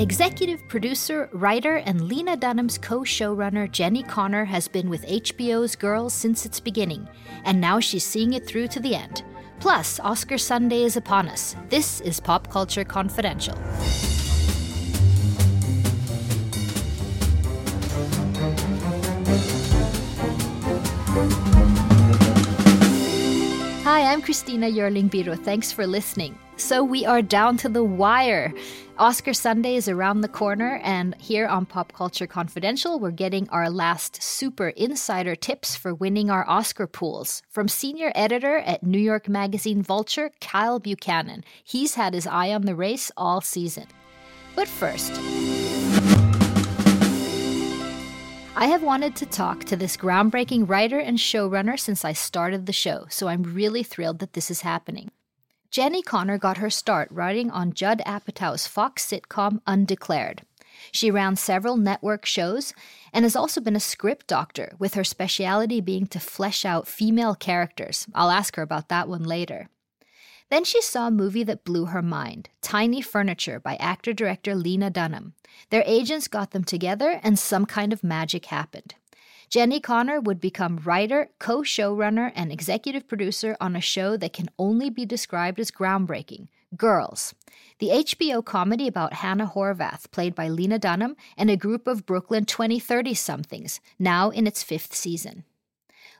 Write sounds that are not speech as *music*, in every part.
Executive producer, writer, and Lena Dunham's co showrunner Jenni Konner has been with HBO's Girls since its beginning, and now she's seeing it through to the end. Plus, Oscar Sunday is upon us. This is Pop Culture Confidential. Hi, I'm Christina Yerling Biro. Thanks for listening. So, we are down to the wire. Oscar Sunday is around the corner, and here on Pop Culture Confidential, we're getting our last super insider tips for winning our Oscar pools from senior editor at New York Magazine Vulture, Kyle Buchanan. He's had his eye on the race all season. But first, I have wanted to talk to this groundbreaking writer and showrunner since I started the show, so I'm really thrilled that this is happening. Jenni Konner got her start writing on Judd Apatow's Fox sitcom Undeclared. She ran several network shows and has also been a script doctor, with her specialty being to flesh out female characters. I'll ask her about that one later. Then she saw a movie that blew her mind Tiny Furniture by actor director Lena Dunham. Their agents got them together, and some kind of magic happened. Jenni Konner would become writer, co showrunner, and executive producer on a show that can only be described as groundbreaking Girls, the HBO comedy about Hannah Horvath, played by Lena Dunham, and a group of Brooklyn 2030 somethings, now in its fifth season.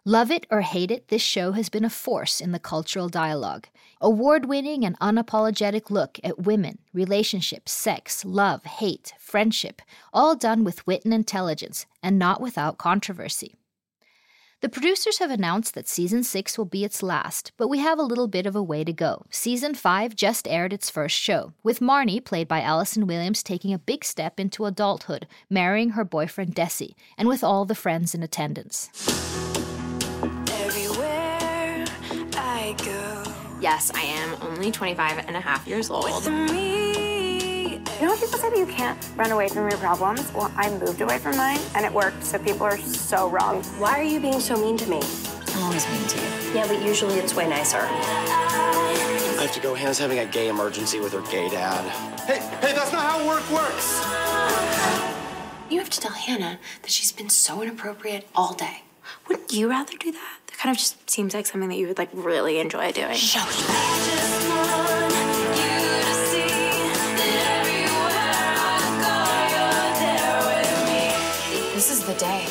Love it or hate it, this show has been a force in the cultural dialogue. Award winning and unapologetic look at women, relationships, sex, love, hate, friendship, all done with wit and intelligence, and not without controversy. The producers have announced that season 6 will be its last, but we have a little bit of a way to go. Season 5 just aired its first show, with Marnie, played by Allison Williams, taking a big step into adulthood, marrying her boyfriend Desi, and with all the friends in attendance. Yes, I am only 25 and a half years old. You know people say that you can't run away from your problems? Well, I moved away from mine and it worked, so people are so wrong. Why are you being so mean to me? I'm always mean to you. Yeah, but usually it's way nicer. I have to go. Hannah's having a gay emergency with her gay dad. Hey, hey, that's not how work works! You have to tell Hannah that she's been so inappropriate all day. Wouldn't you rather do that? That kind of just seems like something that you would like really enjoy doing. Show This is the day.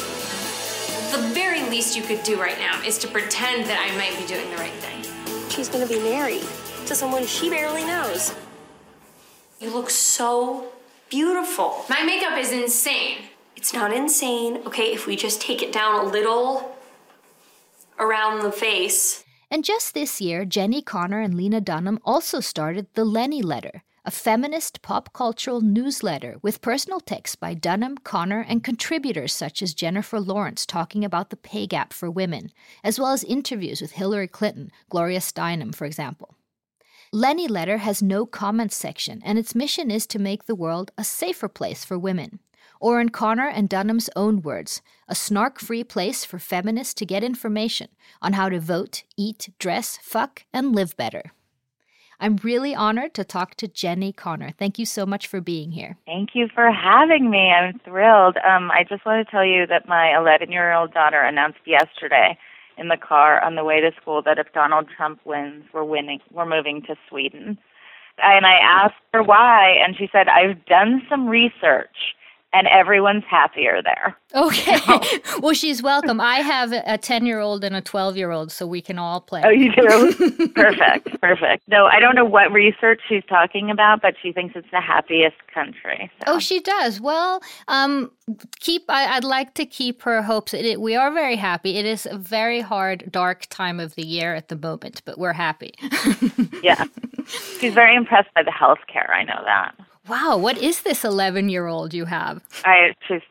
The very least you could do right now is to pretend that I might be doing the right thing. She's gonna be married to someone she barely knows. You look so beautiful. My makeup is insane. It's not insane, okay, if we just take it down a little around the face. And just this year, Jenni Konner and Lena Dunham also started the Lenny Letter, a feminist pop cultural newsletter with personal texts by Dunham, Konner, and contributors such as Jennifer Lawrence talking about the pay gap for women, as well as interviews with Hillary Clinton, Gloria Steinem, for example. Lenny Letter has no comments section, and its mission is to make the world a safer place for women. Or, in Konner and Dunham's own words, a snark free place for feminists to get information on how to vote, eat, dress, fuck, and live better. I'm really honored to talk to Jenni Konner. Thank you so much for being here. Thank you for having me. I'm thrilled. Um, I just want to tell you that my 11 year old daughter announced yesterday in the car on the way to school that if Donald Trump wins, we're winning. We're moving to Sweden. And I asked her why, and she said, "I've done some research." And everyone's happier there. Okay. *laughs* *laughs* well, she's welcome. I have a 10 year old and a 12 year old, so we can all play. Oh, you do? *laughs* perfect. Perfect. No, I don't know what research she's talking about, but she thinks it's the happiest country. So. Oh, she does. Well, um, keep. I, would like to keep her hopes. It, we are very happy. It is a very hard, dark time of the year at the moment, but we're happy. yeah. She's very impressed by the health care. I know that. Wow, what is this 11 year old you have? I she's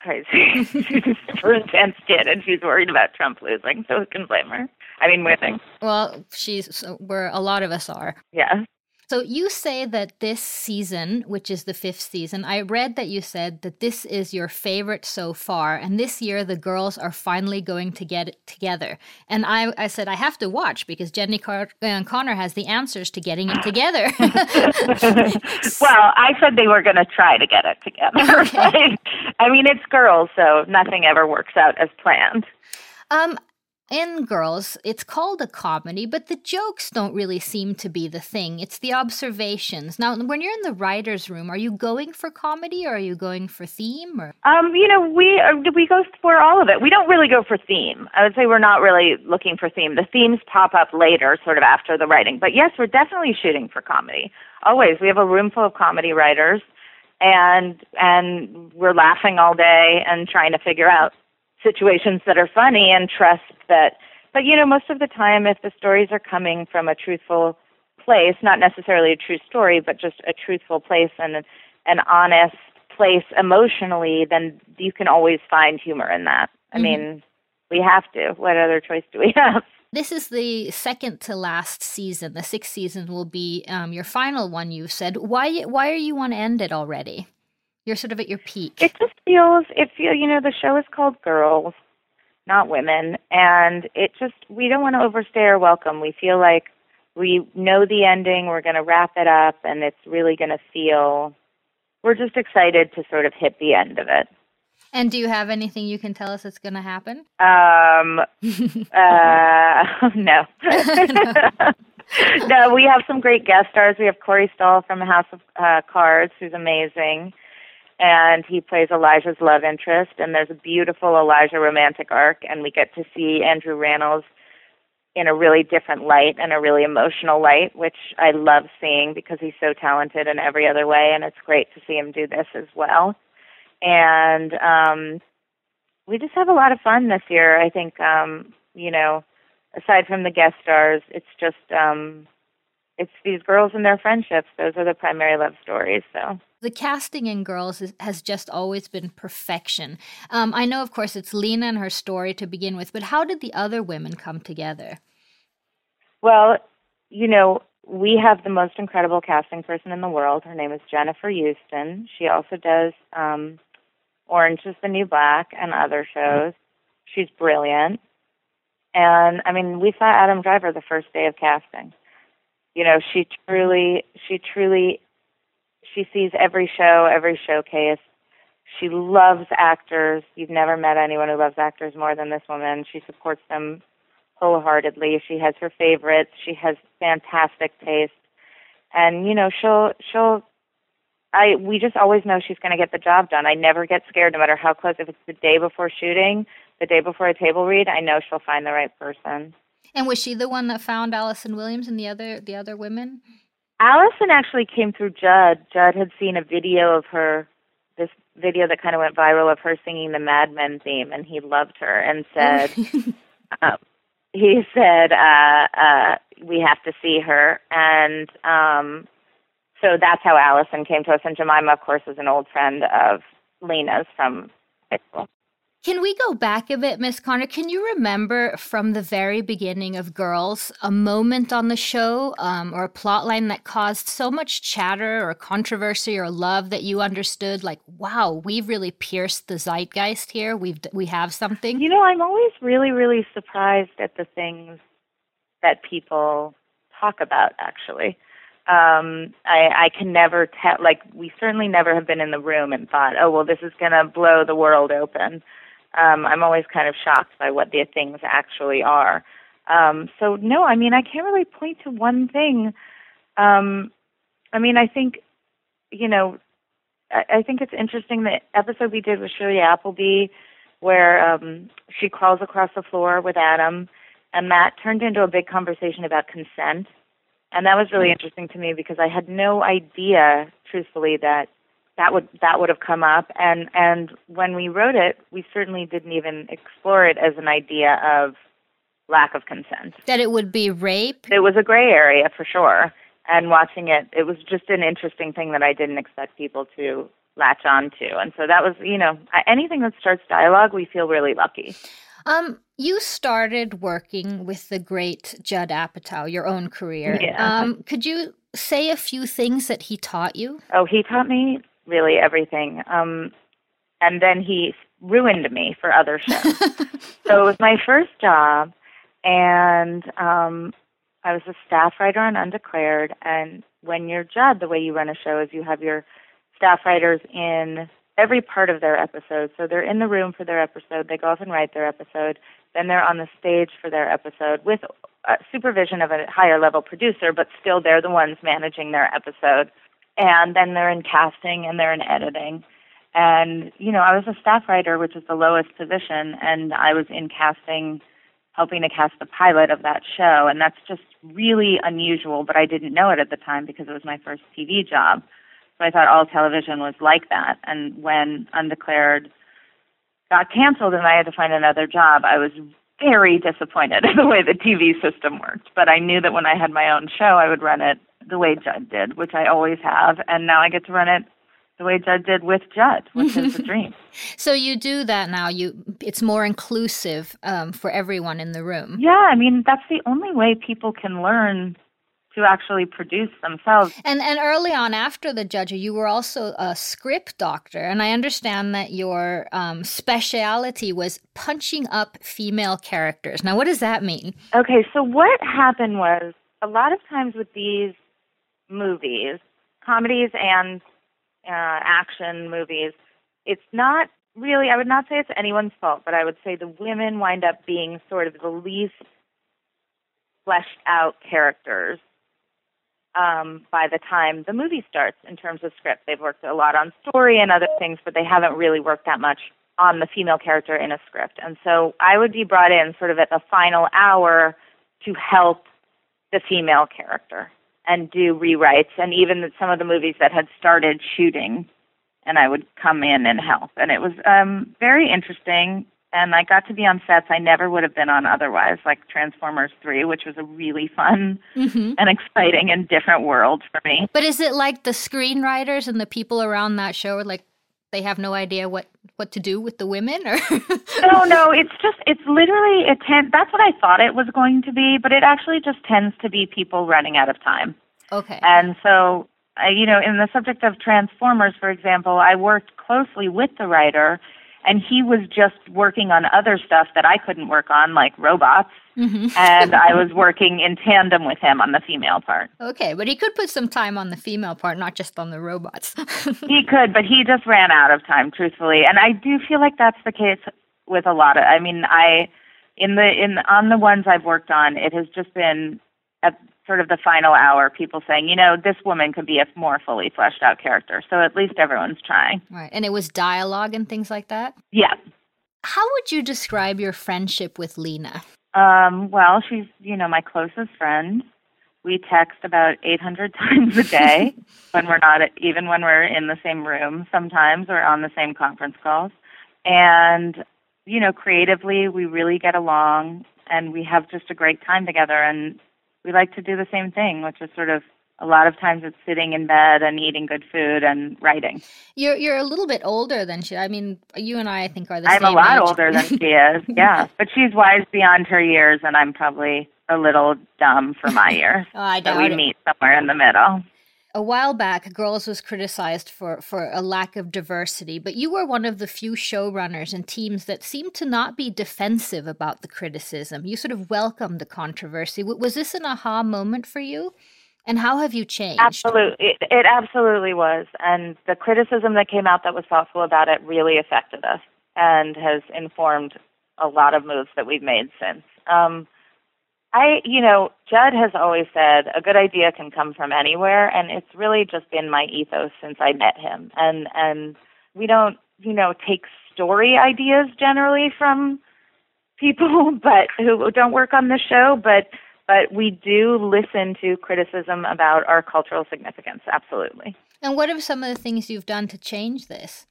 crazy. *laughs* she's a super intense kid, and she's worried about Trump losing. So who can blame her? I mean, winning. Well, she's where a lot of us are. Yeah. So you say that this season, which is the fifth season, I read that you said that this is your favorite so far, and this year the girls are finally going to get it together. And I, I said I have to watch because Jenni Car- uh, Konner has the answers to getting it together. *laughs* *laughs* well, I said they were going to try to get it together. *laughs* Okay. I mean, it's girls, so nothing ever works out as planned. Um, in Girls, it's called a comedy, but the jokes don't really seem to be the thing. It's the observations. Now, when you're in the writers' room, are you going for comedy or are you going for theme? Or um, you know, we uh, we go for all of it. We don't really go for theme. I would say we're not really looking for theme. The themes pop up later, sort of after the writing. But yes, we're definitely shooting for comedy. Always, we have a room full of comedy writers, and and we're laughing all day and trying to figure out situations that are funny and trust that but you know most of the time if the stories are coming from a truthful place not necessarily a true story but just a truthful place and an honest place emotionally then you can always find humor in that. I mm-hmm. mean we have to. What other choice do we have? *laughs* This is the second to last season. The sixth season will be um, your final one you said. Why why are you want to end it already you're sort of at your peak. It just feels it feel you know the show is called Girls, not Women, and it just we don't want to overstay our welcome. We feel like we know the ending, we're going to wrap it up, and it's really going to feel. We're just excited to sort of hit the end of it. And do you have anything you can tell us that's going to happen? Um, *laughs* uh, *laughs* no. *laughs* no, we have some great guest stars. We have Corey Stoll from House of uh, Cards, who's amazing and he plays Elijah's love interest. And there's a beautiful Elijah romantic arc, and we get to see Andrew Rannells in a really different light and a really emotional light, which I love seeing because he's so talented in every other way, and it's great to see him do this as well. And um, we just have a lot of fun this year. I think, um, you know, aside from the guest stars, it's just um, it's these girls and their friendships. Those are the primary love stories. So the casting in Girls is, has just always been perfection. Um, I know, of course, it's Lena and her story to begin with, but how did the other women come together? Well, you know, we have the most incredible casting person in the world. Her name is Jennifer Euston. She also does um, Orange is the New Black and other shows. She's brilliant. And I mean, we saw Adam Driver the first day of casting. You know, she truly, she truly she sees every show, every showcase. She loves actors. You've never met anyone who loves actors more than this woman. She supports them wholeheartedly. She has her favorites. She has fantastic taste. And you know, she'll she'll I we just always know she's going to get the job done. I never get scared no matter how close if it's the day before shooting, the day before a table read, I know she'll find the right person. And was she the one that found Allison Williams and the other the other women? Allison actually came through Judd. Judd had seen a video of her, this video that kind of went viral of her singing the Mad Men theme, and he loved her and said, *laughs* um, he said, uh, uh, we have to see her. And um, so that's how Allison came to us. And Jemima, of course, is an old friend of Lena's from high school. Can we go back a bit, Miss Konner? Can you remember from the very beginning of Girls a moment on the show um, or a plot line that caused so much chatter or controversy or love that you understood? Like, wow, we've really pierced the zeitgeist here. We've we have something. You know, I'm always really, really surprised at the things that people talk about. Actually, um, I, I can never tell. Like, we certainly never have been in the room and thought, oh, well, this is going to blow the world open um, I'm always kind of shocked by what the things actually are. Um, so no, I mean I can't really point to one thing. Um, I mean I think, you know, I, I think it's interesting the episode we did with Shiri Appleby, where um, she crawls across the floor with Adam, and that turned into a big conversation about consent, and that was really interesting to me because I had no idea, truthfully, that that would that would have come up and and when we wrote it we certainly didn't even explore it as an idea of lack of consent that it would be rape it was a gray area for sure and watching it it was just an interesting thing that i didn't expect people to latch on to and so that was you know anything that starts dialogue we feel really lucky um, you started working with the great Judd Apatow, your own career. Yeah. Um, could you say a few things that he taught you? Oh, he taught me really everything. Um, and then he ruined me for other shows. *laughs* so it was my first job, and um, I was a staff writer on Undeclared. And when you're Judd, the way you run a show is you have your staff writers in every part of their episode. So they're in the room for their episode, they go off and write their episode, then they're on the stage for their episode with uh, supervision of a higher level producer, but still they're the ones managing their episode. And then they're in casting and they're in editing. And, you know, I was a staff writer, which is the lowest position, and I was in casting, helping to cast the pilot of that show. And that's just really unusual, but I didn't know it at the time because it was my first TV job. So I thought all television was like that. And when Undeclared got canceled and I had to find another job, I was very disappointed *laughs* in the way the TV system worked. But I knew that when I had my own show, I would run it the way Judd did, which I always have. And now I get to run it the way Judd did with Judd, which is a *laughs* dream. So you do that now. You it's more inclusive um, for everyone in the room. Yeah, I mean that's the only way people can learn to actually produce themselves. And and early on after the judge, you were also a script doctor, and I understand that your um, speciality was punching up female characters. Now, what does that mean? Okay, so what happened was a lot of times with these movies, comedies and uh, action movies, it's not really, I would not say it's anyone's fault, but I would say the women wind up being sort of the least fleshed out characters um, by the time the movie starts in terms of script. They've worked a lot on story and other things, but they haven't really worked that much on the female character in a script. And so I would be brought in sort of at the final hour to help the female character and do rewrites and even some of the movies that had started shooting and I would come in and help. And it was um very interesting and I got to be on sets I never would have been on otherwise, like Transformers 3, which was a really fun mm-hmm. and exciting and different world for me. But is it like the screenwriters and the people around that show are like they have no idea what what to do with the women or? No no it's just it's literally it tend, that's what i thought it was going to be but it actually just tends to be people running out of time. Okay. And so I, you know in the subject of transformers for example i worked closely with the writer and he was just working on other stuff that I couldn't work on, like robots. Mm-hmm. and I was working in tandem with him on the female part. Okay, but he could put some time on the female part, not just on the robots. *laughs* he could, but he just ran out of time, truthfully. And I do feel like that's the case with a lot of. I mean, I in the in on the ones I've worked on, it has just been at sort of the final hour, people saying, you know, this woman could be a more fully fleshed out character. So at least everyone's trying. Right. And it was dialogue and things like that? Yeah. How would you describe your friendship with Lena? Um, well, she's, you know, my closest friend. We text about 800 *laughs* times a day *laughs* when we're not, even when we're in the same room sometimes or on the same conference calls. And, you know, creatively, we really get along and we have just a great time together. And we like to do the same thing, which is sort of a lot of times it's sitting in bed and eating good food and writing. You're you're a little bit older than she. I mean, you and I, I think, are the I'm same. I'm a lot age. older than she *laughs* is. Yeah, but she's wise beyond her years, and I'm probably a little dumb for my years. *laughs* oh, I doubt so we it. meet somewhere in the middle a while back, Girls was criticized for, for a lack of diversity, but you were one of the few showrunners and teams that seemed to not be defensive about the criticism. You sort of welcomed the controversy. Was this an aha moment for you? And how have you changed? Absolutely. It, it absolutely was. And the criticism that came out that was thoughtful about it really affected us and has informed a lot of moves that we've made since. Um, I, you know, Judd has always said a good idea can come from anywhere, and it's really just been my ethos since I met him. And and we don't, you know, take story ideas generally from people, *laughs* but who don't work on the show, but but we do listen to criticism about our cultural significance. Absolutely. And what are some of the things you've done to change this?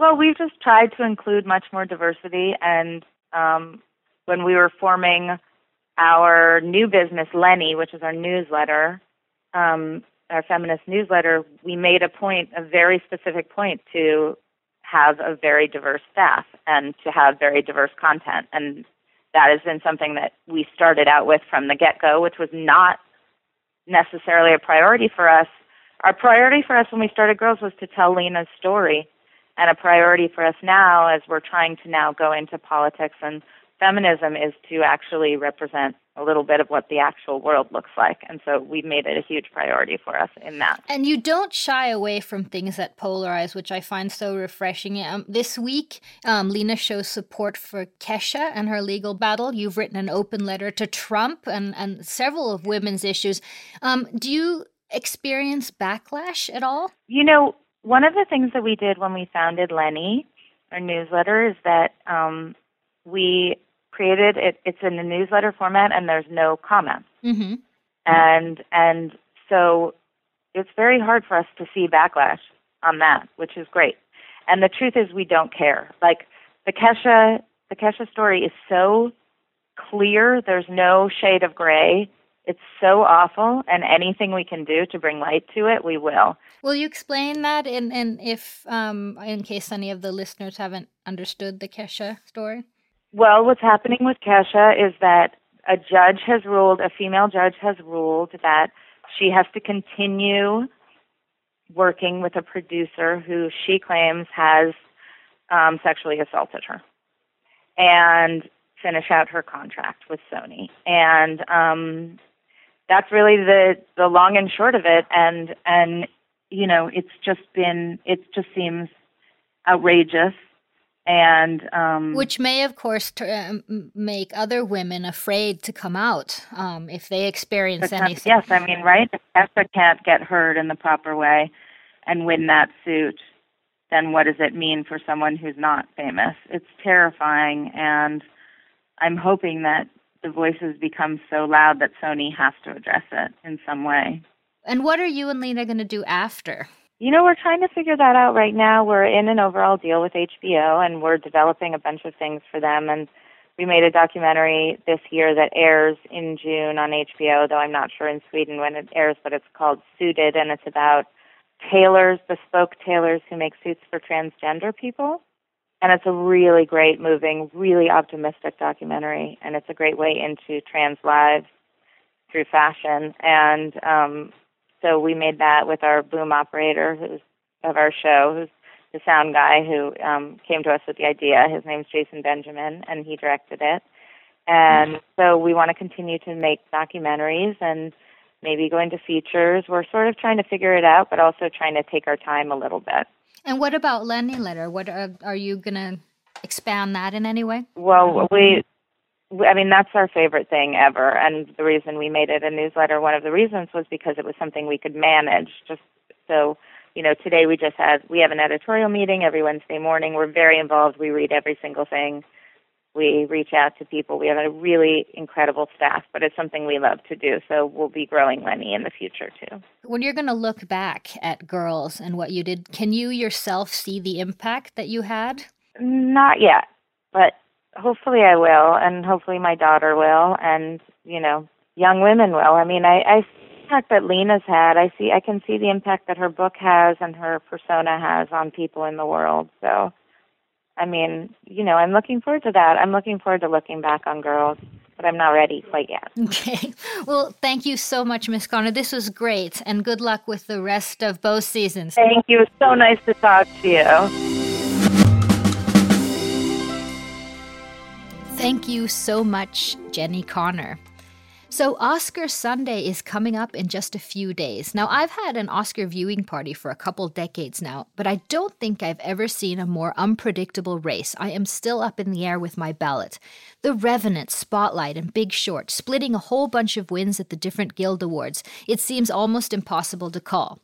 Well, we've just tried to include much more diversity, and um, when we were forming our new business, Lenny, which is our newsletter, um, our feminist newsletter, we made a point, a very specific point, to have a very diverse staff and to have very diverse content. And that has been something that we started out with from the get go, which was not necessarily a priority for us. Our priority for us when we started Girls was to tell Lena's story, and a priority for us now, as we're trying to now go into politics and feminism, is to actually represent a little bit of what the actual world looks like. And so we've made it a huge priority for us in that. And you don't shy away from things that polarize, which I find so refreshing. Um, this week, um, Lena shows support for Kesha and her legal battle. You've written an open letter to Trump and, and several of women's issues. Um, do you experience backlash at all? You know, one of the things that we did when we founded Lenny, our newsletter, is that um, we created it. It's in a newsletter format, and there's no comments. Mm-hmm. And and so it's very hard for us to see backlash on that, which is great. And the truth is, we don't care. Like the Kesha, the Kesha story is so clear. There's no shade of gray. It's so awful, and anything we can do to bring light to it, we will. Will you explain that, in, in if um, in case any of the listeners haven't understood the Kesha story? Well, what's happening with Kesha is that a judge has ruled, a female judge has ruled that she has to continue working with a producer who she claims has um, sexually assaulted her and finish out her contract with Sony. And um, that's really the the long and short of it. And and you know, it's just been it just seems outrageous and um, which may of course uh, make other women afraid to come out um, if they experience anything. yes i mean right if Kesha can't get heard in the proper way and win that suit then what does it mean for someone who's not famous? It's terrifying and i'm hoping that the voices become so loud that sony has to address it in some way. And what are you and lena going to do after you know, we're trying to figure that out right now. We're in an overall deal with HBO and we're developing a bunch of things for them. And we made a documentary this year that airs in June on HBO, though I'm not sure in Sweden when it airs, but it's called Suited and it's about tailors, bespoke tailors who make suits for transgender people. And it's a really great, moving, really optimistic documentary. And it's a great way into trans lives through fashion. And um, so we made that with our boom operator who's of our show, who's the sound guy who um, came to us with the idea. His name's Jason Benjamin, and he directed it. And so we want to continue to make documentaries and maybe go into features. We're sort of trying to figure it out, but also trying to take our time a little bit. And what about Lenny Letter? What are, are you going to expand that in any way? Well, we I mean, that's our favorite thing ever. And the reason we made it a newsletter, one of the reasons was because it was something we could manage. Just so, you know, today we just had, we have an editorial meeting every Wednesday morning. We're very involved. We read every single thing. We reach out to people. We have a really incredible staff, but it's something we love to do. So we'll be growing Lenny in the future too. When you're going to look back at girls and what you did, can you yourself see the impact that you had? Not yet, but hopefully I will, and hopefully my daughter will, and you know, young women will. I mean, I, I see the impact that Lena's had. I see, I can see the impact that her book has and her persona has on people in the world. So, I mean, you know, I'm looking forward to that. I'm looking forward to looking back on girls. But I'm not ready quite yet. *laughs* Okay. Well, thank you so much, Miss Konner. This was great, and good luck with the rest of both seasons. Thank you. It's so nice to talk to you. Thank you so much, Jenni Konner. So, Oscar Sunday is coming up in just a few days. Now, I've had an Oscar viewing party for a couple decades now, but I don't think I've ever seen a more unpredictable race. I am still up in the air with my ballot. The Revenant, Spotlight, and Big Short splitting a whole bunch of wins at the different Guild Awards. It seems almost impossible to call.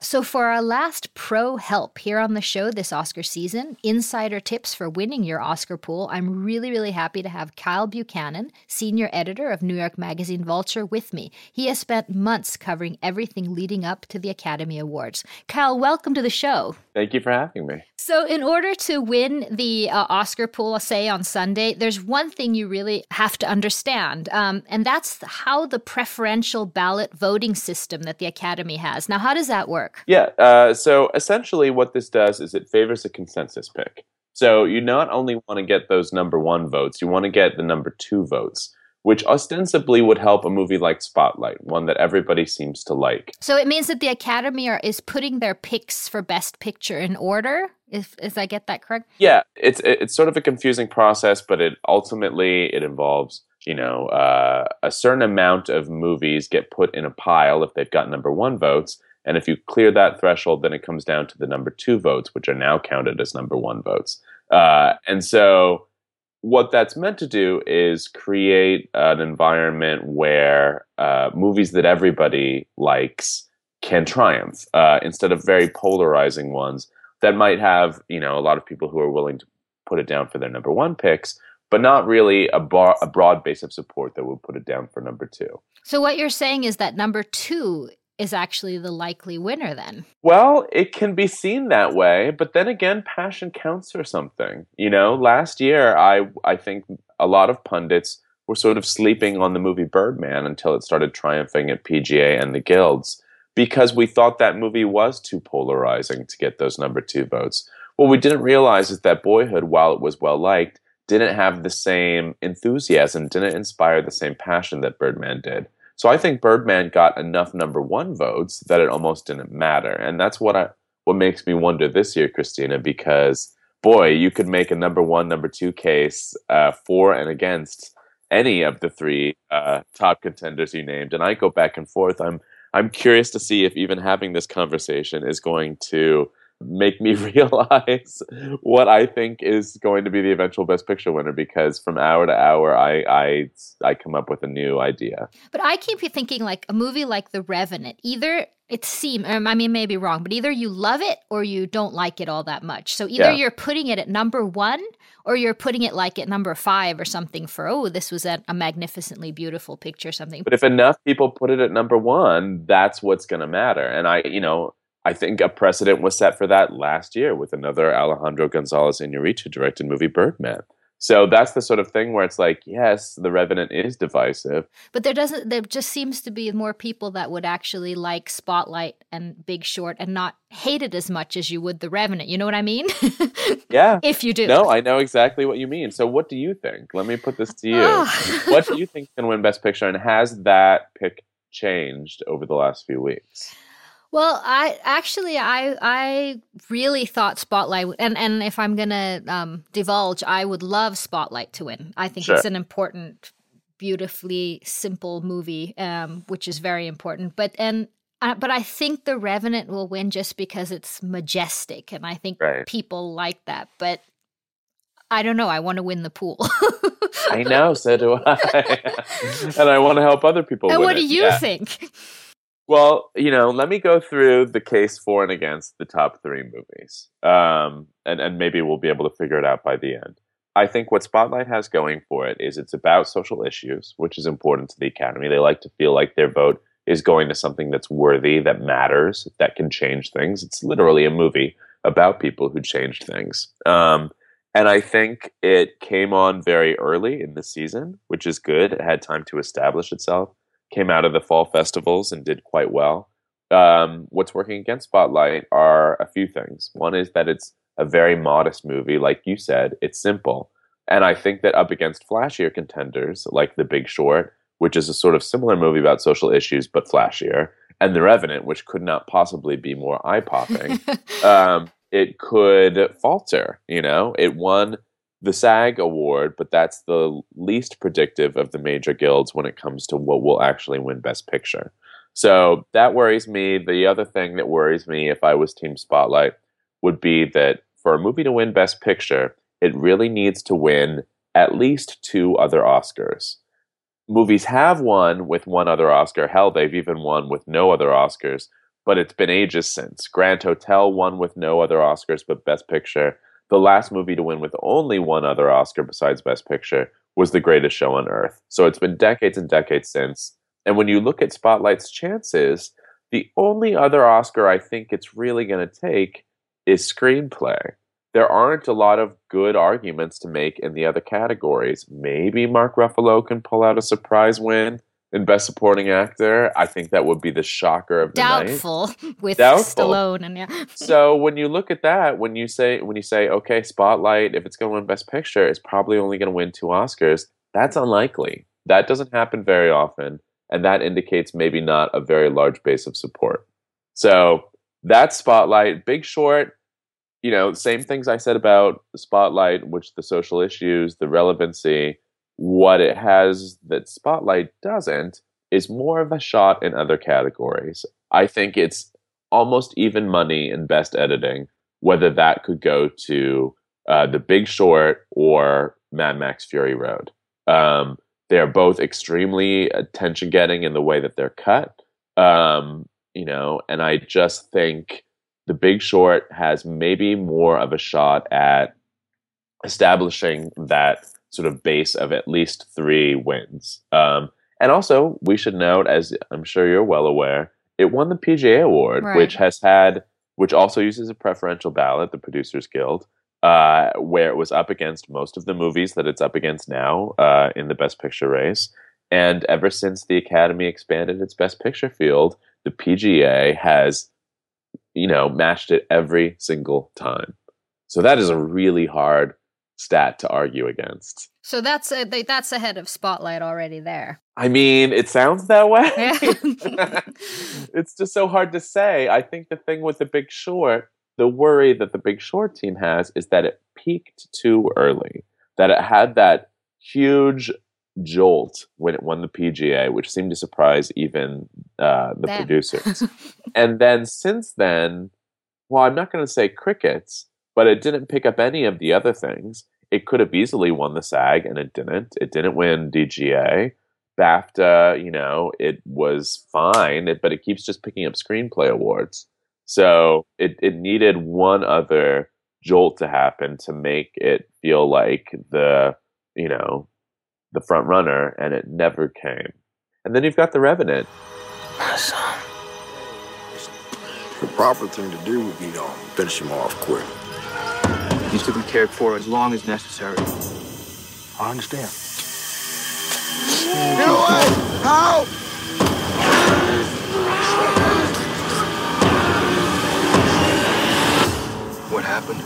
So, for our last pro help here on the show this Oscar season, insider tips for winning your Oscar pool, I'm really, really happy to have Kyle Buchanan, senior editor of New York Magazine Vulture, with me. He has spent months covering everything leading up to the Academy Awards. Kyle, welcome to the show. Thank you for having me. So, in order to win the uh, Oscar pool, say on Sunday, there's one thing you really have to understand, um, and that's how the preferential ballot voting system that the Academy has. Now, how does that work? Yeah. Uh, so, essentially, what this does is it favors a consensus pick. So, you not only want to get those number one votes, you want to get the number two votes, which ostensibly would help a movie like Spotlight, one that everybody seems to like. So it means that the Academy are, is putting their picks for Best Picture in order. If, if I get that correct? Yeah, it's it's sort of a confusing process, but it ultimately it involves you know uh, a certain amount of movies get put in a pile if they've got number one votes, and if you clear that threshold, then it comes down to the number two votes, which are now counted as number one votes. Uh, and so what that's meant to do is create an environment where uh, movies that everybody likes can triumph uh, instead of very polarizing ones that might have you know a lot of people who are willing to put it down for their number one picks but not really a, bar, a broad base of support that would put it down for number two so what you're saying is that number two is actually the likely winner then. Well, it can be seen that way, but then again, passion counts for something. You know, last year I I think a lot of pundits were sort of sleeping on the movie Birdman until it started triumphing at PGA and the guilds because we thought that movie was too polarizing to get those number 2 votes. What we didn't realize is that Boyhood, while it was well liked, didn't have the same enthusiasm, didn't inspire the same passion that Birdman did. So I think Birdman got enough number one votes that it almost didn't matter, and that's what I what makes me wonder this year, Christina, because boy, you could make a number one, number two case uh, for and against any of the three uh, top contenders you named, and I go back and forth. I'm I'm curious to see if even having this conversation is going to make me *laughs* realize what I think is going to be the eventual Best Picture winner because from hour to hour, I I I come up with a new idea. But I keep you thinking like a movie like The Revenant, either it seems um, I mean maybe wrong, but either you love it or you don't like it all that much. So either yeah. you're putting it at number one or you're putting it like at number five or something for oh this was a, a magnificently beautiful picture something. But if enough people put it at number one, that's what's going to matter. And I you know I think a precedent was set for that last year with another Alejandro Gonzalez Inarritu directed movie Birdman. So that's the sort of thing where it's like, yes, the Revenant is divisive, but there doesn't. There just seems to be more people that would actually like Spotlight and Big Short and not hate it as much as you would the Revenant. You know what I mean? *laughs* yeah. If you do. No, I know exactly what you mean. So what do you think? Let me put this to you. Ah. *laughs* what do you think can win Best Picture, and has that pick changed over the last few weeks? Well, I actually I I really thought Spotlight and and if I'm gonna um, divulge, I would love Spotlight to win. I think sure. it's an important, beautifully simple movie, um, which is very important. But and uh, but I think The Revenant will win just because it's majestic, and I think right. people like that. But I don't know. I want to win the pool. I know, so do I, *laughs* and I want to help other people. And what it. do you yeah. think? Well, you know, let me go through the case for and against the top three movies, um, and and maybe we'll be able to figure it out by the end. I think what Spotlight has going for it is it's about social issues, which is important to the Academy. They like to feel like their vote is going to something that's worthy, that matters, that can change things. It's literally a movie about people who changed things. Um, and I think it came on very early in the season, which is good. It had time to establish itself came out of the fall festivals and did quite well. Um, what's working against Spotlight are a few things. One is that it's a very modest movie, like you said, it's simple. And I think that up against flashier contenders like The Big Short, which is a sort of similar movie about social issues but flashier, and The Revenant, which could not possibly be more eye popping, *laughs* um, it could falter. You know, it won the SAG award, but that's the least predictive of the major guilds when it comes to what will actually win Best Picture. So that worries me. The other thing that worries me if I was Team Spotlight would be that for a movie to win Best Picture, it really needs to win at least two other Oscars. Movies have won with one other Oscar. Hell, they've even won with no other Oscars, but it's been ages since. Grand Hotel won with no other Oscars but Best Picture the last movie to win with only one other Oscar besides Best Picture was The Greatest Show on Earth. So it's been decades and decades since. And when you look at Spotlight's chances, the only other Oscar I think it's really going to take is screenplay. There aren't a lot of good arguments to make in the other categories. Maybe Mark Ruffalo can pull out a surprise win in Best Supporting Actor. I think that would be the shocker of the Doubtful night. *laughs* with Doubtful. Stallone and yeah. *laughs* so when you look at that, when you say when you say okay, Spotlight, if it's going to win Best Picture, it's probably only going to win two Oscars. That's unlikely. That doesn't happen very often, and that indicates maybe not a very large base of support. So that Spotlight. Big Short, you know, same things I said about Spotlight, which the social issues, the relevancy, what it has that Spotlight doesn't is more of a shot in other categories. I think it's almost even money in best editing, whether that could go to uh, The Big Short or Mad Max Fury Road. Um, they're both extremely attention getting in the way that they're cut. Um, you know, and I just think The Big Short has maybe more of a shot at establishing that sort of base of at least three wins. Um, and also, we should note, as I'm sure you're well aware, it won the PGA award, Right. which has had, which also uses a preferential ballot, the Producers Guild, uh, where it was up against most of the movies that it's up against now uh, in the Best Picture race. And ever since the Academy expanded its Best Picture field, the PGA has, you know, matched it every single time. So that is a really hard stat to argue against. So that's they- that's ahead of Spotlight already there. I mean, it sounds that way. *laughs* Yeah. *laughs* it's just so hard to say. I think the thing with the Big Short, the worry that the Big Short team has is that it peaked too early. That it had that huge jolt when it won the PGA, which seemed to surprise even uh, the producers. *laughs* and then since then, well, I'm not going to say crickets, but it didn't pick up any of the other things. It could have easily won the SAG, and it didn't. It didn't win DGA. BAFTA, you know, it was fine, but it keeps just picking up screenplay awards. So it, it needed one other jolt to happen to make it feel like the, you know, the front runner, and it never came. And then you've got The Revenant. The proper thing to do would be to finish him off quick. He's to be cared for as long as necessary. I understand. Get away! How? What happened?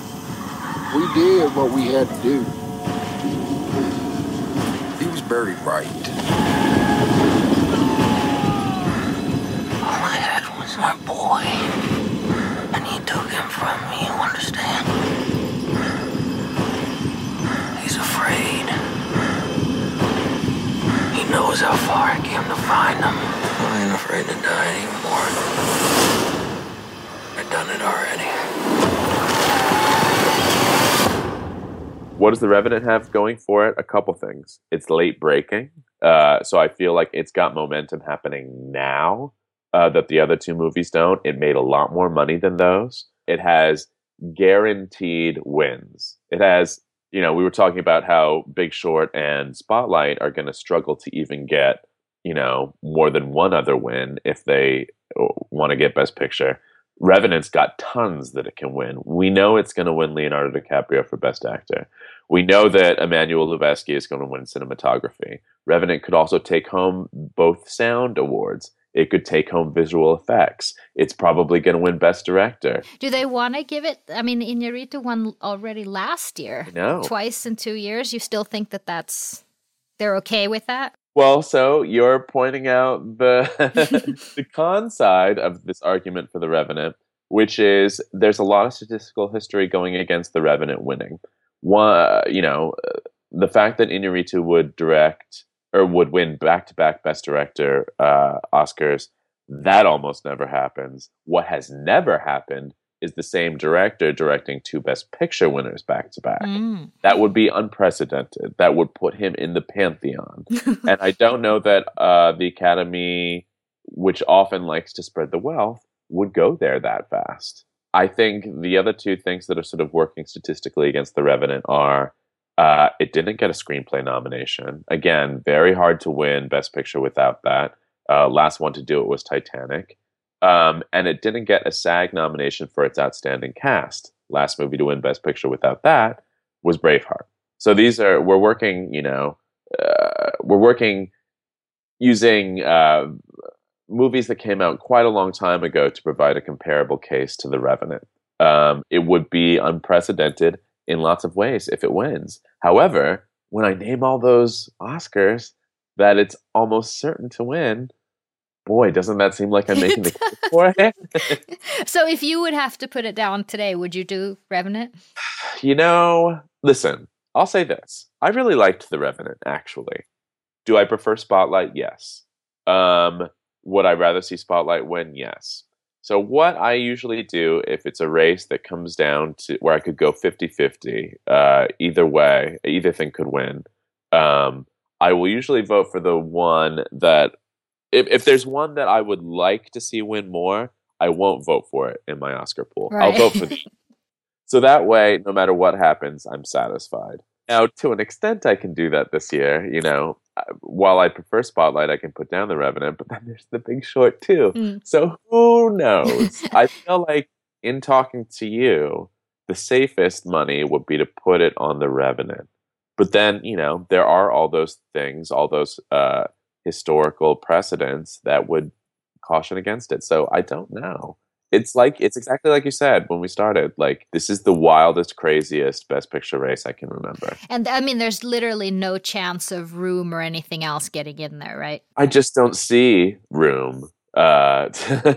We did what we had to do. He was buried right. All I had was my boy. And he took him from me, you understand? He's afraid. He knows how far I came to find them. I ain't afraid to die anymore. I've done it already. What does The Revenant have going for it? A couple things. It's late breaking, uh, so I feel like it's got momentum happening now uh, that the other two movies don't. It made a lot more money than those. It has guaranteed wins. It has, you know, we were talking about how Big Short and Spotlight are going to struggle to even get, you know, more than one other win if they uh, want to get Best Picture. Revenant's got tons that it can win. We know it's going to win Leonardo DiCaprio for Best Actor. We know that Emmanuel Lubezki is going to win cinematography. Revenant could also take home both sound awards. It could take home visual effects. It's probably going to win Best Director. Do they want to give it? I mean, Inarritu won already last year. No, Twice in two years. You still think that that's they're okay with that? Well, so you're pointing out the *laughs* the con side of this argument for the Revenant, which is there's a lot of statistical history going against the Revenant winning. One, you know, uh, the fact that Inarritu would direct or would win back to back Best Director uh, Oscars, that almost never happens. What has never happened is the same director directing two Best Picture winners back to back. That would be unprecedented. That would put him in the pantheon. *laughs* and I don't know that uh, the Academy, which often likes to spread the wealth, would go there that fast. I think the other two things that are sort of working statistically against The Revenant are uh, it didn't get a screenplay nomination. Again, very hard to win Best Picture without that. Uh, last one to do it was Titanic. Um, and it didn't get a SAG nomination for its outstanding cast. Last movie to win Best Picture without that was Braveheart. So these are we're working, you know, uh, we're working using uh, movies that came out quite a long time ago to provide a comparable case to The Revenant. Um, it would be unprecedented in lots of ways if it wins. However, when I name all those Oscars, that it's almost certain to win, boy, doesn't that seem like I'm *laughs* making the case for it? *laughs* so if you would have to put it down today, would you do Revenant? *sighs* you know, listen, I'll say this. I really liked The Revenant, actually. Do I prefer Spotlight? Yes. Um, would I rather see Spotlight win? Yes. So, what I usually do if it's a race that comes down to where I could go 50 50, uh, either way, either thing could win, um, I will usually vote for the one that, if, if there's one that I would like to see win more, I won't vote for it in my Oscar pool. Right. I'll vote for the. *laughs* so that way, no matter what happens, I'm satisfied. Now, to an extent, I can do that this year. You know, while I prefer Spotlight, I can put down The Revenant, but then there's The Big Short too. Mm. So who knows? I feel like in talking to you, the safest money would be to put it on The Revenant. But then, you know, there are all those things, all those uh, historical precedents that would caution against it. So I don't know. It's like it's exactly like you said when we started. Like this is the wildest, craziest best picture race I can remember. And I mean, there's literally no chance of room or anything else getting in there, right? I just don't see room. Uh,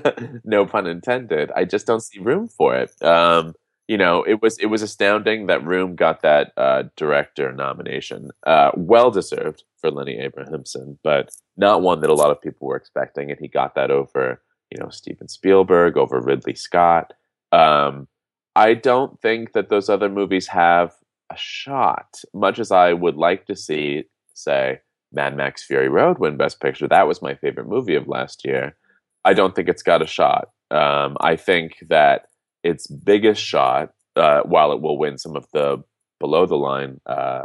*laughs* no pun intended. I just don't see room for it. Um, you know, it was it was astounding that Room got that uh, director nomination. Uh, well deserved for Lenny Abrahamson, but not one that a lot of people were expecting. And he got that over, you know, Steven Spielberg, over Ridley Scott. Um, I don't think that those other movies have a shot. Much as I would like to see, say, Mad Max Fury Road win Best Picture. That was my favorite movie of last year. I don't think it's got a shot. Um, I think that its biggest shot, uh, while it will win some of the below the line uh,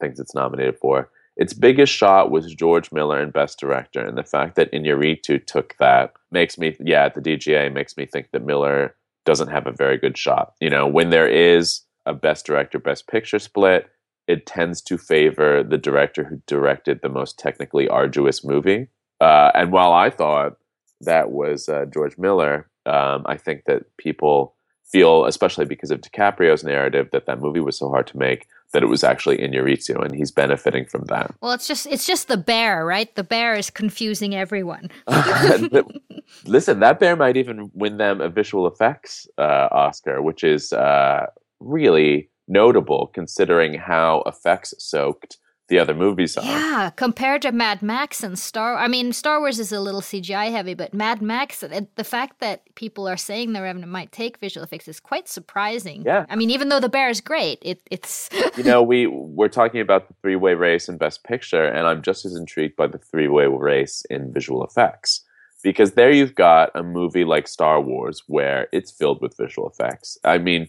things it's nominated for, its biggest shot was George Miller in Best Director, and the fact that Iñárritu took that makes me, yeah, at the DGA makes me think that Miller doesn't have a very good shot. You know, when there is a Best Director, Best Picture split, it tends to favor the director who directed the most technically arduous movie. Uh, and while I thought that was uh, George Miller, um, I think that people feel, especially because of DiCaprio's narrative, that that movie was so hard to make that it was actually in Iñárritu, and he's benefiting from that. Well, it's just it's just the bear, right? The bear is confusing everyone. *laughs* Listen, that bear might even win them a visual effects uh, Oscar, which is uh, really notable considering how effects soaked the other movies are. Yeah, compared to Mad Max and Star. I mean, Star Wars is a little CGI heavy, but Mad Max, the fact that people are saying the Revenant might take visual effects is quite surprising. Yeah. I mean, even though the bear is great, it, it's. *laughs* you know, we we're talking about the three way race in Best Picture, and I'm just as intrigued by the three way race in visual effects because there you've got a movie like Star Wars where it's filled with visual effects. I mean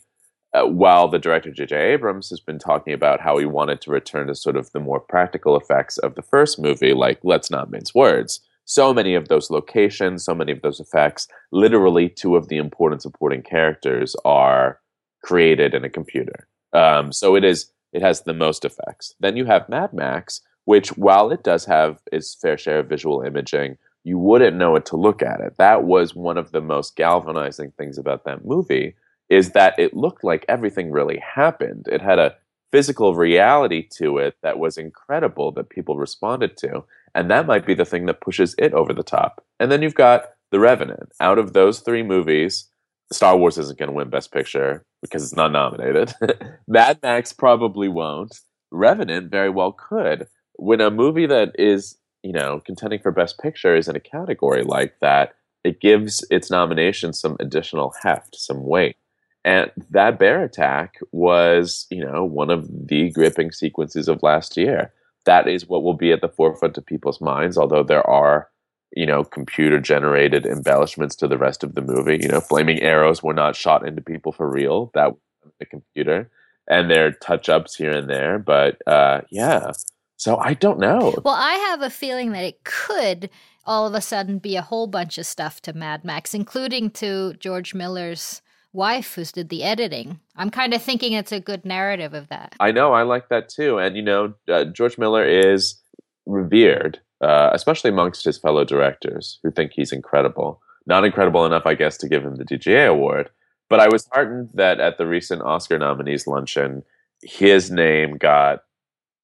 uh, while the director J.J. Abrams has been talking about how he wanted to return to sort of the more practical effects of the first movie, like let's not mince words. So many of those locations, so many of those effects, literally two of the important supporting characters are created in a computer. Um, so it is it has the most effects. Then you have Mad Max, which while it does have its fair share of visual imaging, you wouldn't know it to look at it. That was one of the most galvanizing things about that movie is that it looked like everything really happened. It had a physical reality to it that was incredible that people responded to. And that might be the thing that pushes it over the top. And then you've got The Revenant. Out of those three movies, Star Wars isn't going to win Best Picture because it's not nominated. *laughs* Mad Max probably won't. Revenant very well could. When a movie that is, you know, contending for Best Picture is in a category like that, it gives its nomination some additional heft, some weight. And that bear attack was, you know, one of the gripping sequences of last year. That is what will be at the forefront of people's minds, although there are, you know, computer generated embellishments to the rest of the movie. You know, flaming arrows were not shot into people for real. That was the computer. And there are touch ups here and there. But uh, yeah. So I don't know. Well, I have a feeling that it could all of a sudden be a whole bunch of stuff to Mad Max, including to George Miller's wife who's did the editing. I'm kind of thinking it's a good narrative of that. I know, I like that too. And you know, uh, George Miller is revered, uh, especially amongst his fellow directors who think he's incredible. Not incredible enough, I guess, to give him the DGA award. But I was heartened that at the recent Oscar nominees luncheon, his name got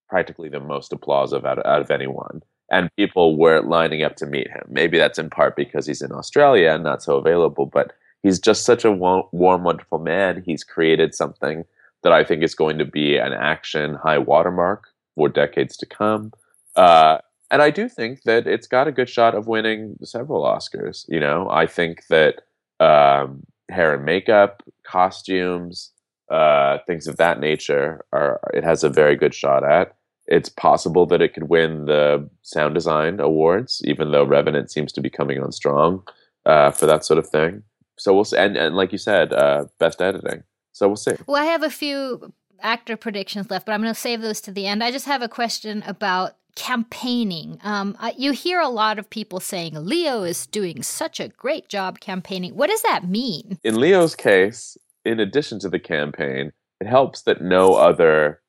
practically the most applause of out, out of anyone. and people were lining up to meet him. Maybe that's in part because he's in Australia and not so available, but he's just such a warm, wonderful man. He's created something that I think is going to be an action high watermark for decades to come. Uh, and I do think that it's got a good shot of winning several Oscars. You know, I think that um, hair and makeup, costumes, uh, things of that nature are it has a very good shot at it's possible that it could win the sound design awards, even though Revenant seems to be coming on strong uh, for that sort of thing. So we'll see. And, and like you said, uh, best editing. So we'll see. Well, I have a few actor predictions left, but I'm going to save those to the end. I just have a question about campaigning. Um, you hear a lot of people saying Leo is doing such a great job campaigning. What does that mean? In Leo's case, in addition to the campaign, it helps that no other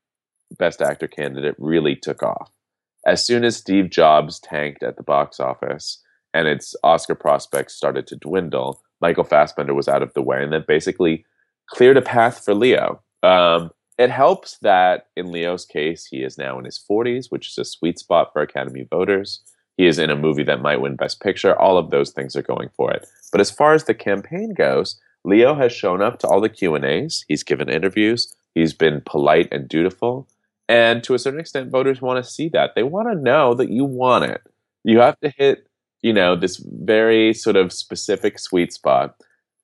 Best Actor candidate really took off. As soon as Steve Jobs tanked at the box office and its Oscar prospects started to dwindle, Michael Fassbender was out of the way and that basically cleared a path for Leo. Um, it helps that in Leo's case, he is now in his 40s, which is a sweet spot for Academy voters. He is in a movie that might win Best Picture. All of those things are going for it. But as far as the campaign goes, Leo has shown up to all the Q and A's. He's given interviews. He's been polite and dutiful. And to a certain extent, voters want to see that. They want to know that you want it. You have to hit, you know, this very sort of specific sweet spot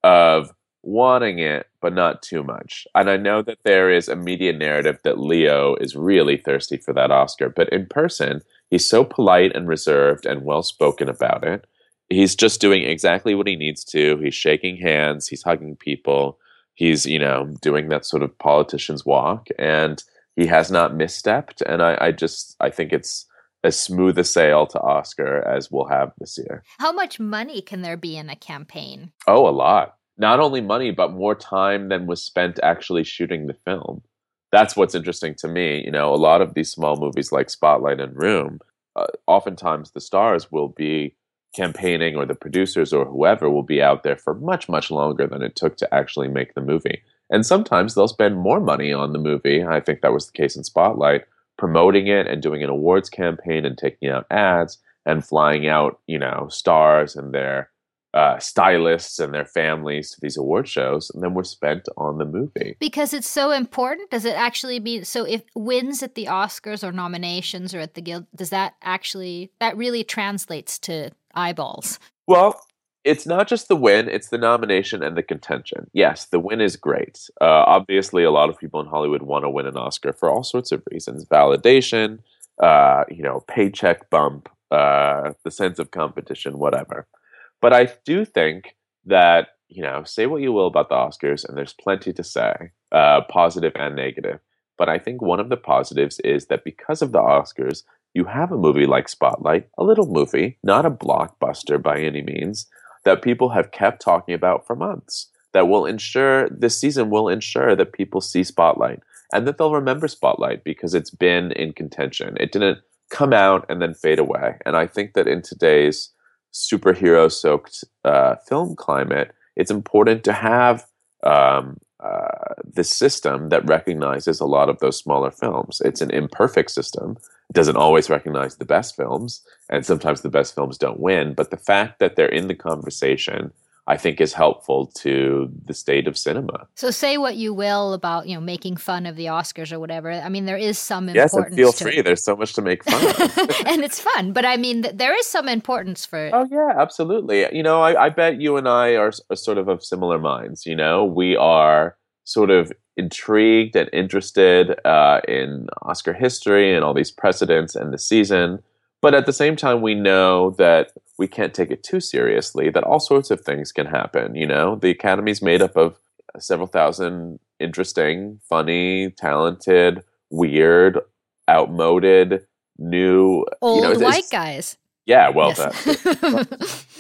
of wanting it, but not too much. And I know that there is a media narrative that Leo is really thirsty for that Oscar, but in person, he's so polite and reserved and well spoken about it. He's just doing exactly what he needs to. He's shaking hands, he's hugging people, he's, you know, doing that sort of politician's walk. And he has not misstepped, and I, I just I think it's as smooth a sale to Oscar as we'll have this year. How much money can there be in a campaign? Oh, a lot. Not only money, but more time than was spent actually shooting the film. That's what's interesting to me. You know, a lot of these small movies like Spotlight and Room, uh, oftentimes the stars will be campaigning or the producers or whoever will be out there for much, much longer than it took to actually make the movie. And sometimes they'll spend more money on the movie. I think that was the case in Spotlight, promoting it and doing an awards campaign and taking out ads and flying out, you know, stars and their uh, stylists and their families to these award shows, and then we're spent on the movie. Because it's so important. Does it actually mean so? If wins at the Oscars or nominations or at the Guild, does that actually that really translates to eyeballs? Well, it's not just the win, it's the nomination and the contention. Yes, the win is great. Uh, obviously, a lot of people in Hollywood want to win an Oscar for all sorts of reasons validation, uh, you know, paycheck bump, uh, the sense of competition, whatever. But I do think that, you know, say what you will about the Oscars, and there's plenty to say, uh, positive and negative. But I think one of the positives is that because of the Oscars, you have a movie like Spotlight, a little movie, not a blockbuster by any means, that people have kept talking about for months that will ensure this season will ensure that people see Spotlight and that they'll remember Spotlight because it's been in contention. It didn't come out and then fade away. And I think that in today's superhero soaked uh, film climate, it's important to have um, uh, this system that recognizes a lot of those smaller films. It's an imperfect system, doesn't always recognize the best films, and sometimes the best films don't win. But the fact that they're in the conversation, I think, is helpful to the state of cinema. So, say what you will about you know making fun of the Oscars or whatever. I mean, there is some importance. Yes, and feel free. It. There's so much to make fun of, *laughs* and it's fun. But I mean, there is some importance for. Oh yeah, absolutely. You know, I, I bet you and I are, are sort of of similar minds. You know, we are sort of intrigued and interested uh, in Oscar history and all these precedents and the season. But at the same time, we know that we can't take it too seriously, that all sorts of things can happen. You know, the Academy's made up of several thousand interesting, funny, talented, weird, outmoded, new, old you know, white guys. Yeah, well done. *laughs*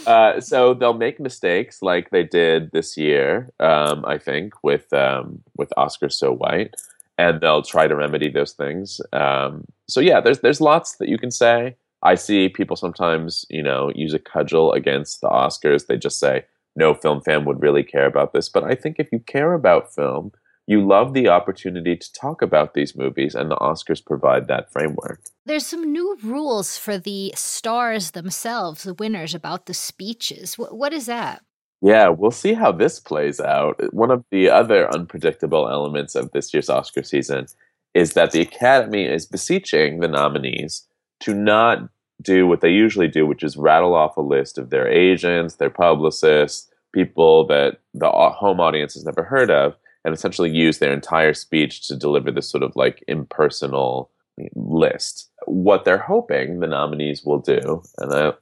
uh, so they'll make mistakes like they did this year, um, I think, with um, with Oscar So White, and they'll try to remedy those things. Um, so yeah, there's there's lots that you can say. I see people sometimes, you know, use a cudgel against the Oscars. They just say no film fan would really care about this, but I think if you care about film, you love the opportunity to talk about these movies, and the Oscars provide that framework. There's some new rules for the stars themselves, the winners, about the speeches. What, what is that? Yeah, we'll see how this plays out. One of the other unpredictable elements of this year's Oscar season is that the Academy is beseeching the nominees to not do what they usually do, which is rattle off a list of their agents, their publicists, people that the home audience has never heard of, and essentially use their entire speech to deliver this sort of like impersonal list. What they're hoping the nominees will do, and I'm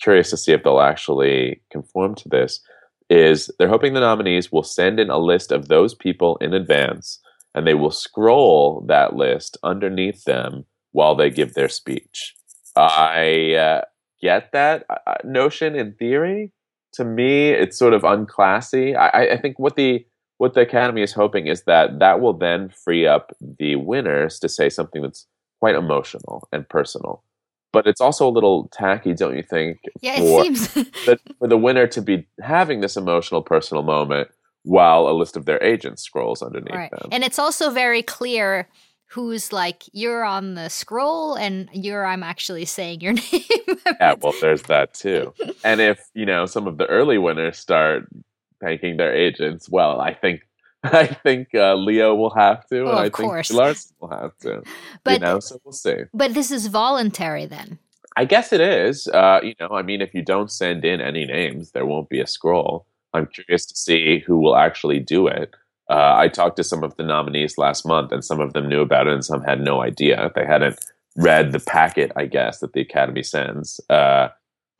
curious to see if they'll actually conform to this, is they're hoping the nominees will send in a list of those people in advance and they will scroll that list underneath them while they give their speech. I uh, get that notion in theory. To me, it's sort of unclassy. I, I think what the what the Academy is hoping is that that will then free up the winners to say something that's quite emotional and personal. But it's also a little tacky, don't you think? Yeah, for, it seems *laughs* that for the winner to be having this emotional, personal moment while a list of their agents scrolls underneath right. them. And it's also very clear who's like you're on the scroll and you're I'm actually saying your *laughs* name. yeah, well, there's that too. *laughs* And if you know some of the early winners start thanking their agents, well, I think *laughs* I think uh, Leo will have to, oh, and I course. think Larson will have to. But you know, so we'll see. But this is voluntary then. I guess it is. Uh, you know, I mean, if you don't send in any names, there won't be a scroll. I'm curious to see who will actually do it. Uh, I talked to some of the nominees last month, and some of them knew about it, and some had no idea. They hadn't read the packet, I guess, that the Academy sends. Uh,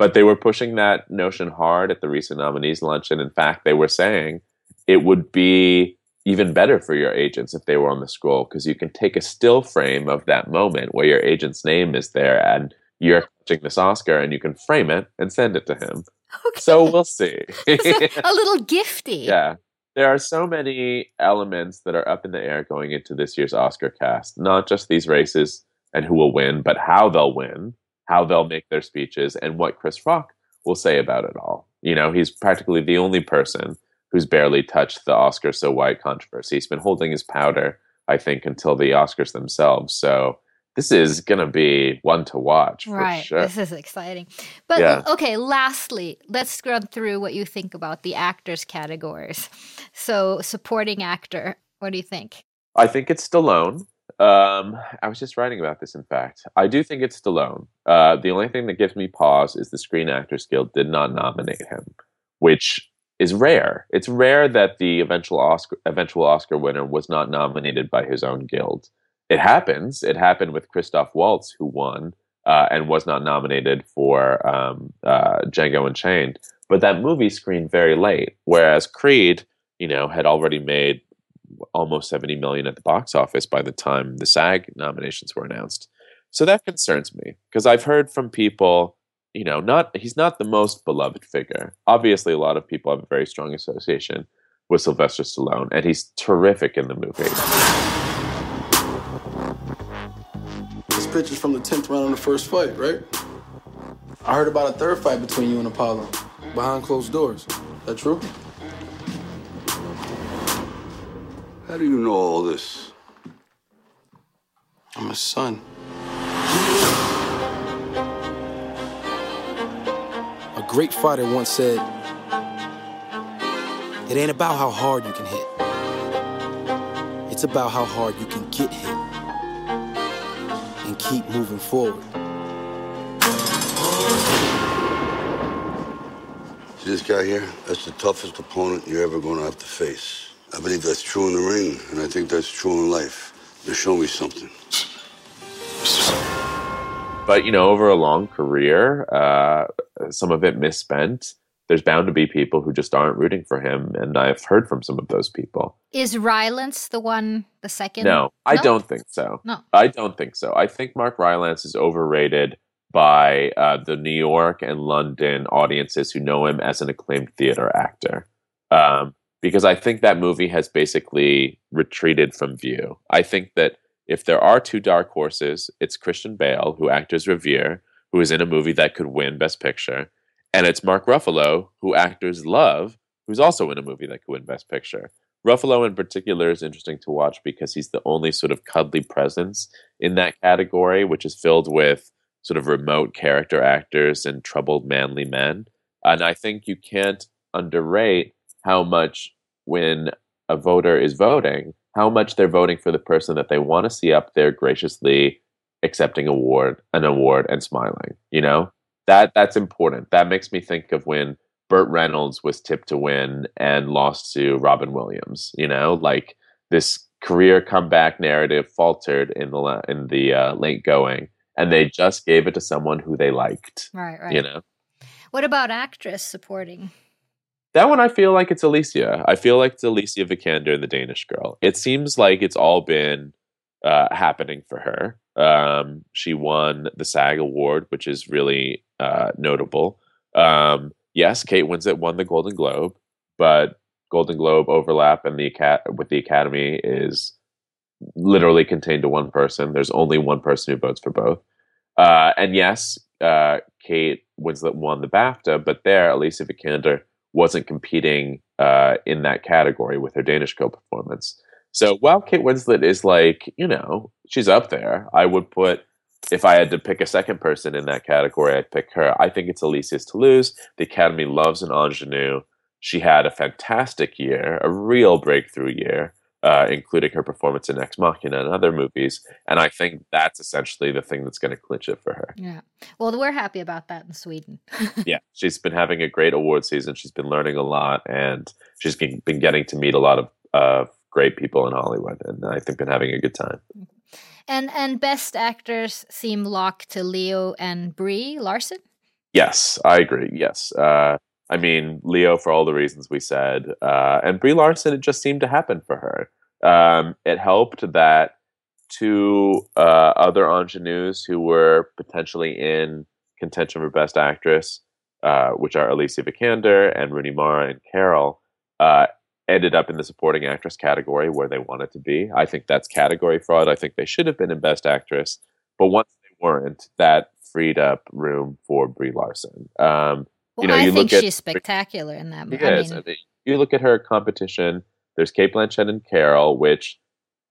but they were pushing that notion hard at the recent nominees luncheon. In fact, they were saying it would be even better for your agents if they were on the scroll because you can take a still frame of that moment where your agent's name is there and you're catching this Oscar and you can frame it and send it to him. Okay. So we'll see. *laughs* a little gifty. *laughs* Yeah there are so many elements that are up in the air going into this year's Oscar cast. Not just these races and who will win, but how they'll win, how they'll make their speeches, and what Chris Rock will say about it all. You know, he's practically the only person who's barely touched the Oscars so white controversy. He's been holding his powder, I think, until the Oscars themselves. So this is going to be one to watch. right. Sure. This is exciting. But yeah. okay, lastly, let's scrub through what you think about the actors categories. So, supporting actor, what do you think? I think it's Stallone. Um, I was just writing about this, in fact. I do think it's Stallone. Uh, the only thing that gives me pause is the Screen Actors Guild did not nominate him, which is rare. It's rare that the eventual Oscar, eventual Oscar winner was not nominated by his own guild it happens. It happened with Christoph Waltz, who won uh, and was not nominated for um, uh, Django Unchained. But that movie screened very late, whereas Creed, you know, had already made almost 70 million at the box office by the time the SAG nominations were announced. So that concerns me because I've heard from people, you know, not he's not the most beloved figure. Obviously, a lot of people have a very strong association with Sylvester Stallone, and he's terrific in the movie. This pictures from the 10th round of the first fight, right? I heard about a third fight between you and Apollo behind closed doors. That true? How do you know all this? I'm his son. A great fighter once said, It ain't about how hard you can hit, it's about how hard you can get hit and keep moving forward. See this guy here? That's the toughest opponent you're ever going to have to face. I believe that's true in the ring, and I think that's true in life. Now show me something. But, you know, over a long career, uh, some of it misspent there's bound to be people who just aren't rooting for him, and I've heard from some of those people. Is Rylance the one, the second? No, I no? don't think so. No, I don't think so. I think Mark Rylance is overrated by uh, the New York and London audiences who know him as an acclaimed theater actor. Um, because I think that movie has basically retreated from view. I think that if there are two dark horses, it's Christian Bale, who actors revere, who is in a movie that could win Best Picture, and it's Mark Ruffalo, who actors love, who's also in a movie that could win Best Picture. Ruffalo in particular is interesting to watch because he's the only sort of cuddly presence in that category, which is filled with sort of remote character actors and troubled manly men. And I think you can't underrate how much when a voter is voting, how much they're voting for the person that they want to see up there graciously accepting award an award and smiling. You know? That that's important. That makes me think of when Burt Reynolds was tipped to win and lost to Robin Williams. You know, like this career comeback narrative faltered in the in the uh, late going, and they just gave it to someone who they liked. Right, right. You know. What about actress supporting? That one, I feel like it's Alicia. I feel like it's Alicia Vikander and the Danish Girl. It seems like it's all been uh, happening for her. Um, she won the SAG award, which is really uh, notable. Um, yes, Kate Winslet won the Golden Globe, but Golden Globe overlap and the with the Academy is literally contained to one person. There's only one person who votes for both. Uh, and yes, uh, Kate Winslet won the BAFTA, but there, Alicia Vikander wasn't competing uh, in that category with her Danish Girl performance. So while Kate Winslet is like, you know, she's up there, I would put if I had to pick a second person in that category, I'd pick her. I think it's Alicia's to lose. The Academy loves an ingenue. She had a fantastic year, a real breakthrough year, uh, including her performance in Ex Machina and other movies. And I think that's essentially the thing that's going to clinch it for her. Yeah. Well, we're happy about that in Sweden. *laughs* yeah. She's been having a great award season. She's been learning a lot, and she's been getting to meet a lot of uh, great people in Hollywood. And I think been having a good time. And and best actors seem locked to Leo and Brie Larson. Yes, I agree. Yes, uh, I mean Leo for all the reasons we said, uh, and Brie Larson. It just seemed to happen for her. Um, it helped that two uh, other ingenues who were potentially in contention for best actress, uh, which are Alicia Vikander and Rooney Mara and Carol, uh, ended up in the supporting actress category where they wanted to be. I think that's category fraud. I think they should have been in Best Actress, but once they weren't, that freed up room for Brie Larson. Um, well, you know, I you think she's at, spectacular in that movie. I mean, you look at her competition. There's Cate Blanchett and Carol, which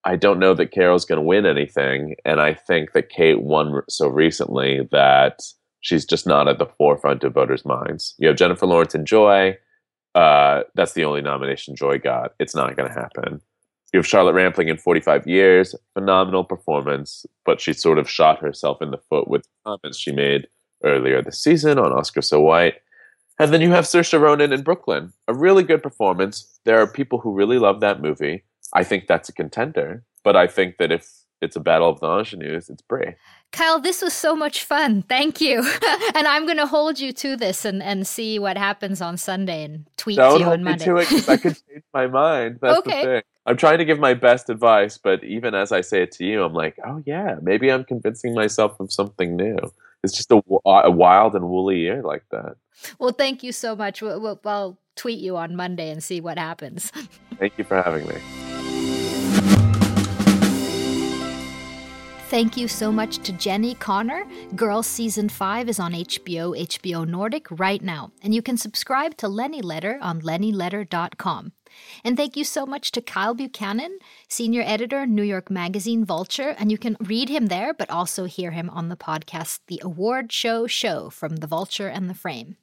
I don't know that Carol's going to win anything, and I think that Kate won so recently that she's just not at the forefront of voters' minds. You have Jennifer Lawrence and Joy uh, that's the only nomination Joy got. It's not going to happen. You have Charlotte Rampling in 45 years, phenomenal performance, but she sort of shot herself in the foot with comments she made earlier this season on Oscar So White. And then you have Saoirse Ronan in Brooklyn, a really good performance. There are people who really love that movie. I think that's a contender, but I think that if it's a battle of the ingenues, it's Brie. Kyle, this was so much fun. Thank you. *laughs* and I'm going to hold you to this and, and see what happens on Sunday and tweet Don't to you hold on Monday. to it because I could *laughs* change my mind. That's okay. the thing. I'm trying to give my best advice, but even as I say it to you, I'm like, oh yeah, maybe I'm convincing myself of something new. It's just a, a wild and woolly year like that. Well, thank you so much. We'll, we'll, I'll tweet you on Monday and see what happens. *laughs* Thank you for having me. Thank you so much to Jenni Konner. Girls Season 5 is on HBO, HBO Nordic right now, and you can subscribe to Lenny Letter on lennyletter.com. And thank you so much to Kyle Buchanan, senior editor, New York Magazine Vulture, and you can read him there, but also hear him on the podcast The Award Show Show from The Vulture and The Frame.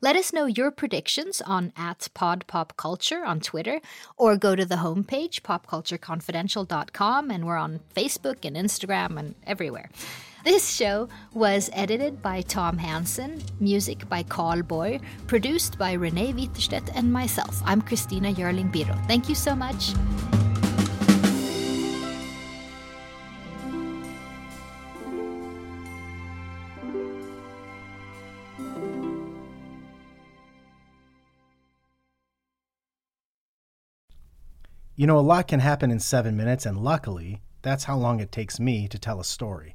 Let us know your predictions on at podpopculture on Twitter or go to the homepage, popcultureconfidential.com, and we're on Facebook and Instagram and everywhere. This show was edited by Tom Hansen, music by Carl Boy, produced by Renee Witterstedt and myself. I'm Christina Yerling Biro. Thank you so much. You know, a lot can happen in seven minutes, and luckily, that's how long it takes me to tell a story.